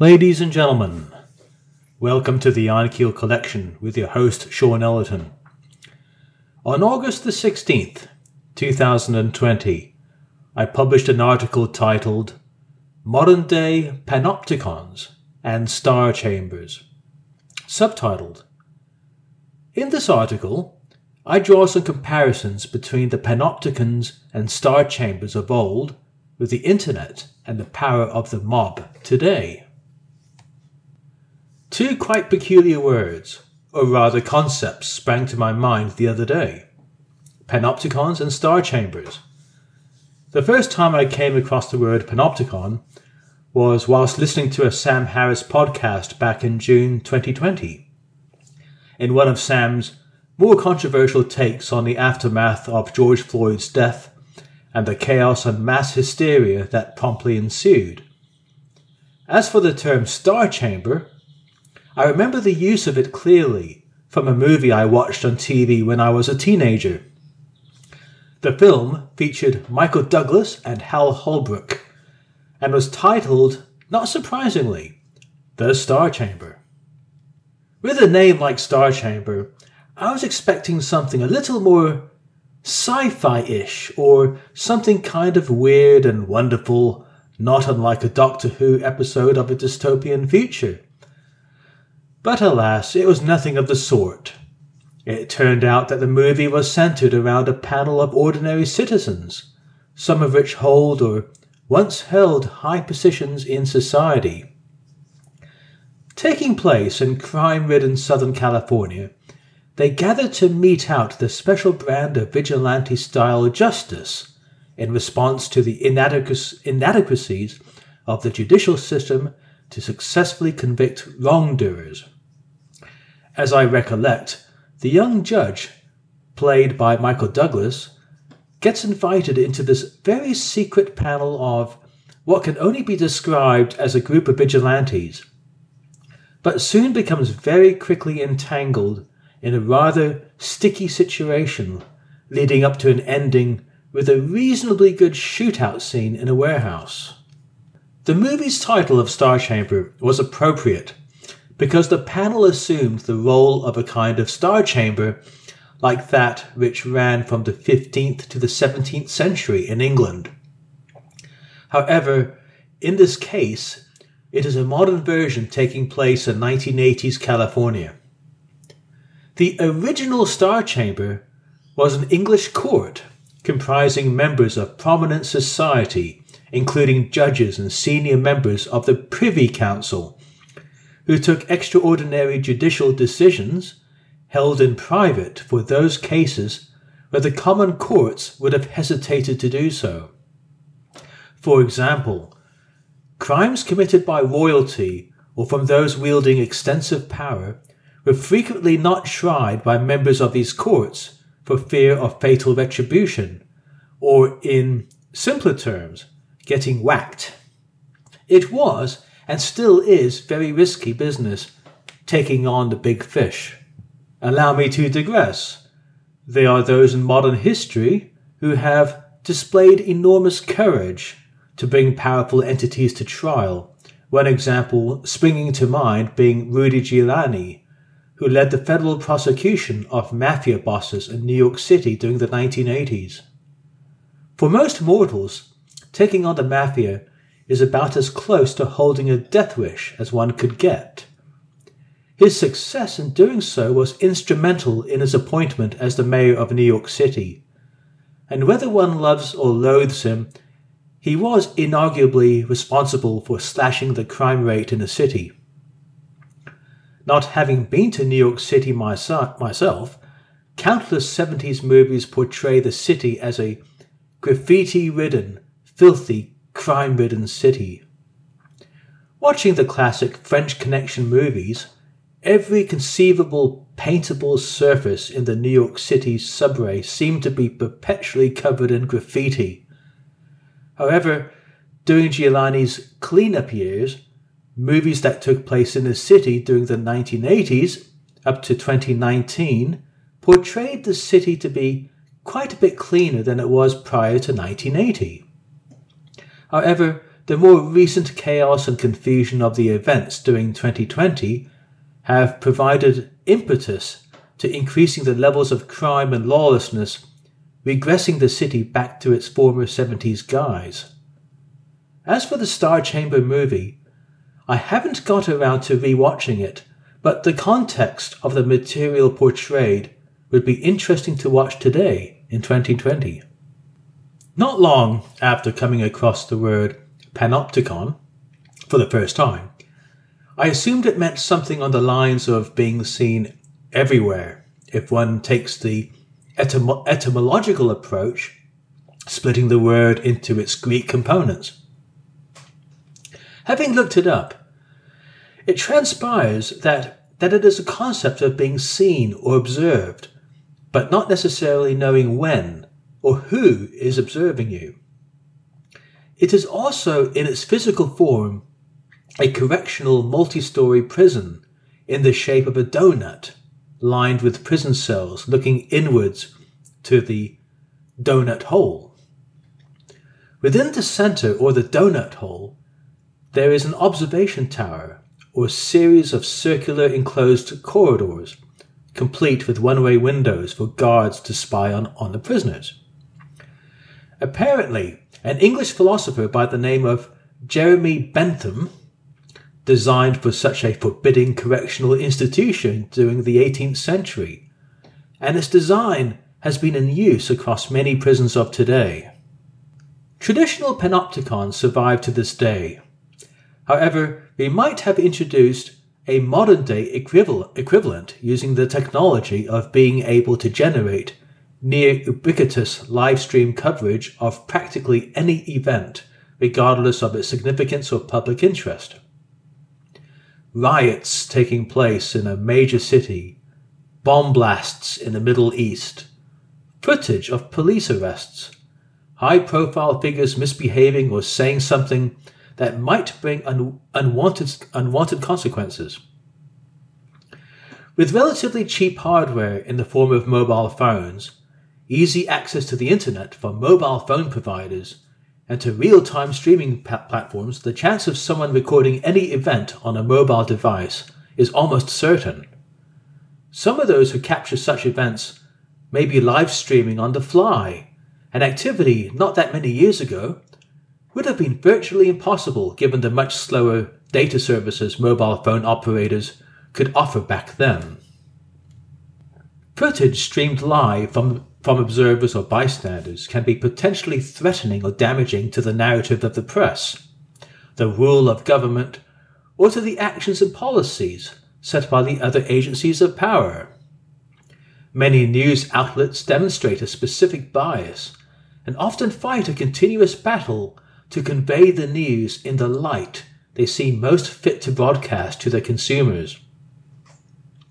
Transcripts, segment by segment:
Ladies and gentlemen, welcome to the Ironkeel Collection with your host Shôn Ellerton. On August the 16th, 2020, I published an article titled Modern Day Panopticons and Star Chambers, subtitled. In this article, I draw some comparisons between the panopticons and star chambers of old with the internet and the power of the mob today. Two quite peculiar words, or rather concepts, sprang to my mind the other day panopticons and star chambers. The first time I came across the word panopticon was whilst listening to a Sam Harris podcast back in June 2020. In one of Sam's more controversial takes on the aftermath of George Floyd's death and the chaos and mass hysteria that promptly ensued. As for the term star chamber, I remember the use of it clearly from a movie I watched on TV when I was a teenager. The film featured Michael Douglas and Hal Holbrook and was titled, not surprisingly, The Star Chamber. With a name like Star Chamber, I was expecting something a little more sci fi ish or something kind of weird and wonderful, not unlike a Doctor Who episode of a dystopian future. But alas, it was nothing of the sort. It turned out that the movie was centered around a panel of ordinary citizens, some of which hold or once held high positions in society. Taking place in crime ridden Southern California, they gathered to mete out the special brand of vigilante style justice in response to the inadequacies of the judicial system to successfully convict wrongdoers. As I recollect, the young judge, played by Michael Douglas, gets invited into this very secret panel of what can only be described as a group of vigilantes, but soon becomes very quickly entangled in a rather sticky situation leading up to an ending with a reasonably good shootout scene in a warehouse. The movie's title of Star Chamber was appropriate because the panel assumed the role of a kind of star chamber like that which ran from the 15th to the 17th century in England. However, in this case, it is a modern version taking place in 1980s California. The original Star Chamber was an English court comprising members of prominent society, including judges and senior members of the Privy Council, who took extraordinary judicial decisions held in private for those cases where the common courts would have hesitated to do so. For example, crimes committed by royalty or from those wielding extensive power were frequently not tried by members of these courts for fear of fatal retribution, or in simpler terms, getting whacked. It was and still is very risky business, taking on the big fish. Allow me to digress. They are those in modern history who have displayed enormous courage to bring powerful entities to trial. One example springing to mind being Rudy Giuliani, who led the federal prosecution of mafia bosses in New York City during the 1980s. For most mortals, taking on the mafia is about as close to holding a death wish as one could get. His success in doing so was instrumental in his appointment as the mayor of New York City. And whether one loves or loathes him, he was inarguably responsible for slashing the crime rate in the city. Not having been to New York City myself, countless 70s movies portray the city as a graffiti ridden, filthy, crime ridden city. Watching the classic French Connection movies, every conceivable paintable surface in the New York City subway seemed to be perpetually covered in graffiti. However, during Giuliani's cleanup years, movies that took place in the city during the 1980s up to 2019 portrayed the city to be quite a bit cleaner than it was prior to 1980. However, the more recent chaos and confusion of the events during 2020 have provided impetus to increasing the levels of crime and lawlessness, regressing the city back to its former 70s guise. As for the Star Chamber movie, I haven't got around to rewatching it, but the context of the material portrayed would be interesting to watch today in 2020. Not long after coming across the word panopticon for the first time, I assumed it meant something on the lines of being seen everywhere if one takes the etym- etymological approach, splitting the word into its Greek components. Having looked it up, it transpires that, that it is a concept of being seen or observed, but not necessarily knowing when or who is observing you. It is also, in its physical form, a correctional multi story prison in the shape of a donut, lined with prison cells looking inwards to the donut hole. Within the center or the donut hole, there is an observation tower or a series of circular enclosed corridors, complete with one way windows for guards to spy on, on the prisoners. Apparently, an English philosopher by the name of Jeremy Bentham designed for such a forbidding correctional institution during the 18th century, and its design has been in use across many prisons of today. Traditional panopticons survive to this day. However, we might have introduced a modern day equivalent using the technology of being able to generate near ubiquitous live stream coverage of practically any event, regardless of its significance or public interest. Riots taking place in a major city, bomb blasts in the Middle East, footage of police arrests, high profile figures misbehaving or saying something that might bring un- unwanted, unwanted consequences. With relatively cheap hardware in the form of mobile phones, easy access to the internet for mobile phone providers, and to real time streaming platforms, the chance of someone recording any event on a mobile device is almost certain. Some of those who capture such events may be live streaming on the fly, an activity not that many years ago would have been virtually impossible given the much slower data services mobile phone operators could offer back then. Footage streamed live from from observers or bystanders can be potentially threatening or damaging to the narrative of the press, the rule of government, or to the actions and policies set by the other agencies of power. Many news outlets demonstrate a specific bias and often fight a continuous battle to convey the news in the light they see most fit to broadcast to their consumers.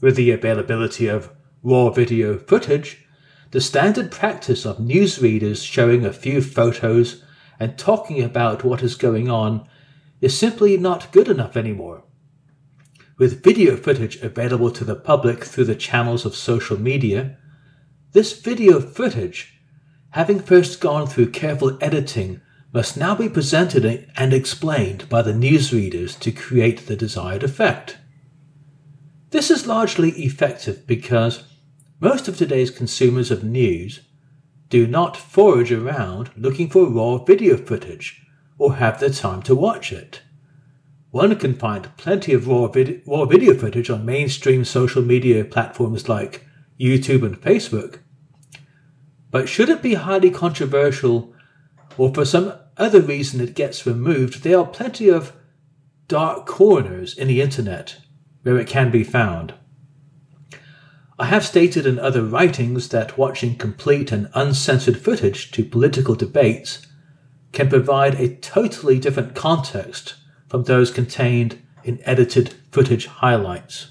With the availability of raw video footage, the standard practice of newsreaders showing a few photos and talking about what is going on is simply not good enough anymore. With video footage available to the public through the channels of social media, this video footage, having first gone through careful editing, must now be presented and explained by the newsreaders to create the desired effect. This is largely effective because most of today's consumers of news do not forage around looking for raw video footage or have the time to watch it. One can find plenty of raw, vid- raw video footage on mainstream social media platforms like YouTube and Facebook. But should it be highly controversial or for some other reason it gets removed, there are plenty of dark corners in the internet where it can be found. I have stated in other writings that watching complete and uncensored footage to political debates can provide a totally different context from those contained in edited footage highlights.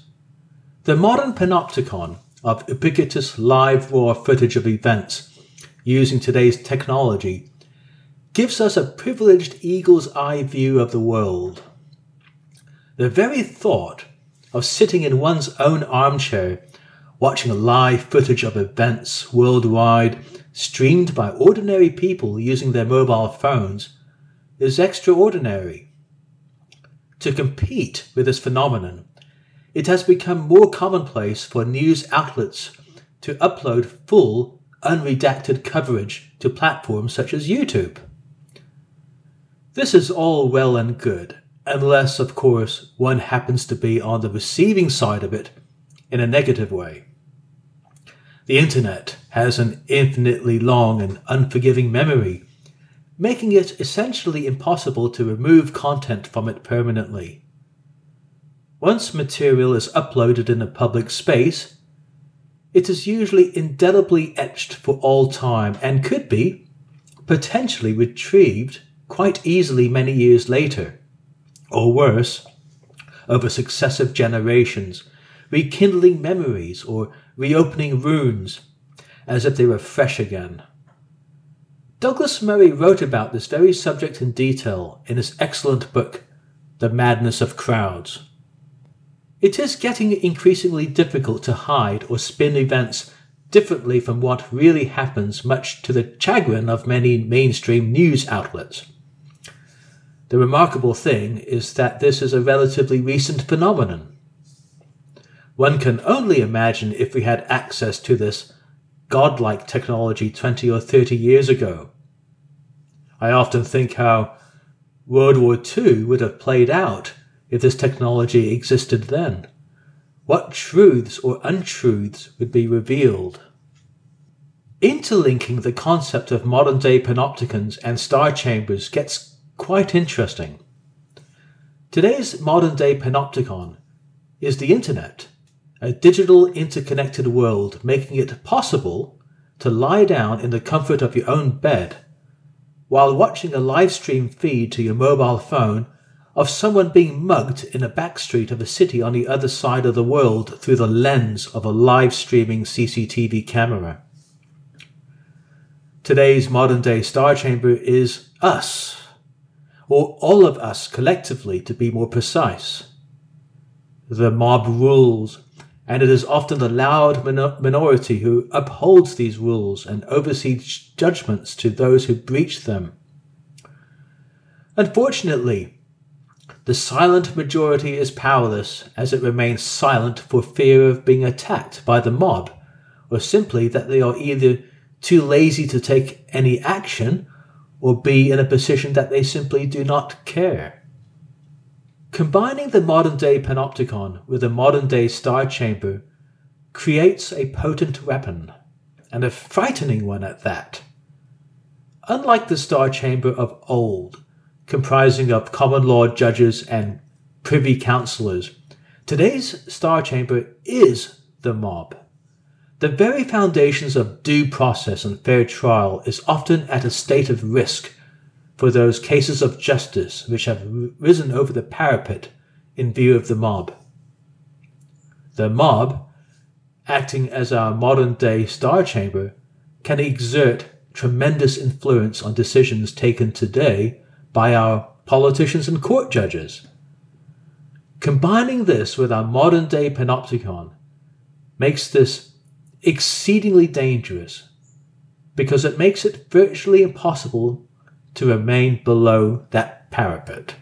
The modern panopticon of ubiquitous live raw footage of events using today's technology gives us a privileged eagle's eye view of the world. The very thought of sitting in one's own armchair watching live footage of events worldwide streamed by ordinary people using their mobile phones is extraordinary. To compete with this phenomenon, it has become more commonplace for news outlets to upload full, unredacted coverage to platforms such as YouTube. This is all well and good, unless, of course, one happens to be on the receiving side of it in a negative way. The internet has an infinitely long and unforgiving memory, making it essentially impossible to remove content from it permanently. Once material is uploaded in a public space, it is usually indelibly etched for all time and could be, potentially, retrieved quite easily many years later, or worse, over successive generations rekindling memories or reopening wounds as if they were fresh again. Douglas Murray wrote about this very subject in detail in his excellent book, The Madness of Crowds. It is getting increasingly difficult to hide or spin events differently from what really happens, much to the chagrin of many mainstream news outlets. The remarkable thing is that this is a relatively recent phenomenon. One can only imagine if we had access to this godlike technology 20 or 30 years ago. I often think how World War II would have played out if this technology existed then. What truths or untruths would be revealed? Interlinking the concept of modern day panopticons and star chambers gets quite interesting. Today's modern day panopticon is the internet a digital interconnected world making it possible to lie down in the comfort of your own bed while watching a live stream feed to your mobile phone of someone being mugged in a back street of a city on the other side of the world through the lens of a live streaming CCTV camera. Today's modern day star chamber is us, or all of us collectively to be more precise. The mob rules and it is often the loud minority who upholds these rules and oversees judgments to those who breach them. Unfortunately, the silent majority is powerless as it remains silent for fear of being attacked by the mob, or simply that they are either too lazy to take any action or be in a position that they simply do not care. Combining the modern day panopticon with the modern day star chamber creates a potent weapon, and a frightening one at that. Unlike the star chamber of old, comprising of common law judges and privy councillors, today's star chamber is the mob. The very foundations of due process and fair trial is often at a state of risk for those cases of justice which have risen over the parapet in view of the mob. The mob, acting as our modern day star chamber, can exert tremendous influence on decisions taken today by our politicians and court judges. Combining this with our modern day panopticon makes this exceedingly dangerous because it makes it virtually impossible to remain below that parapet.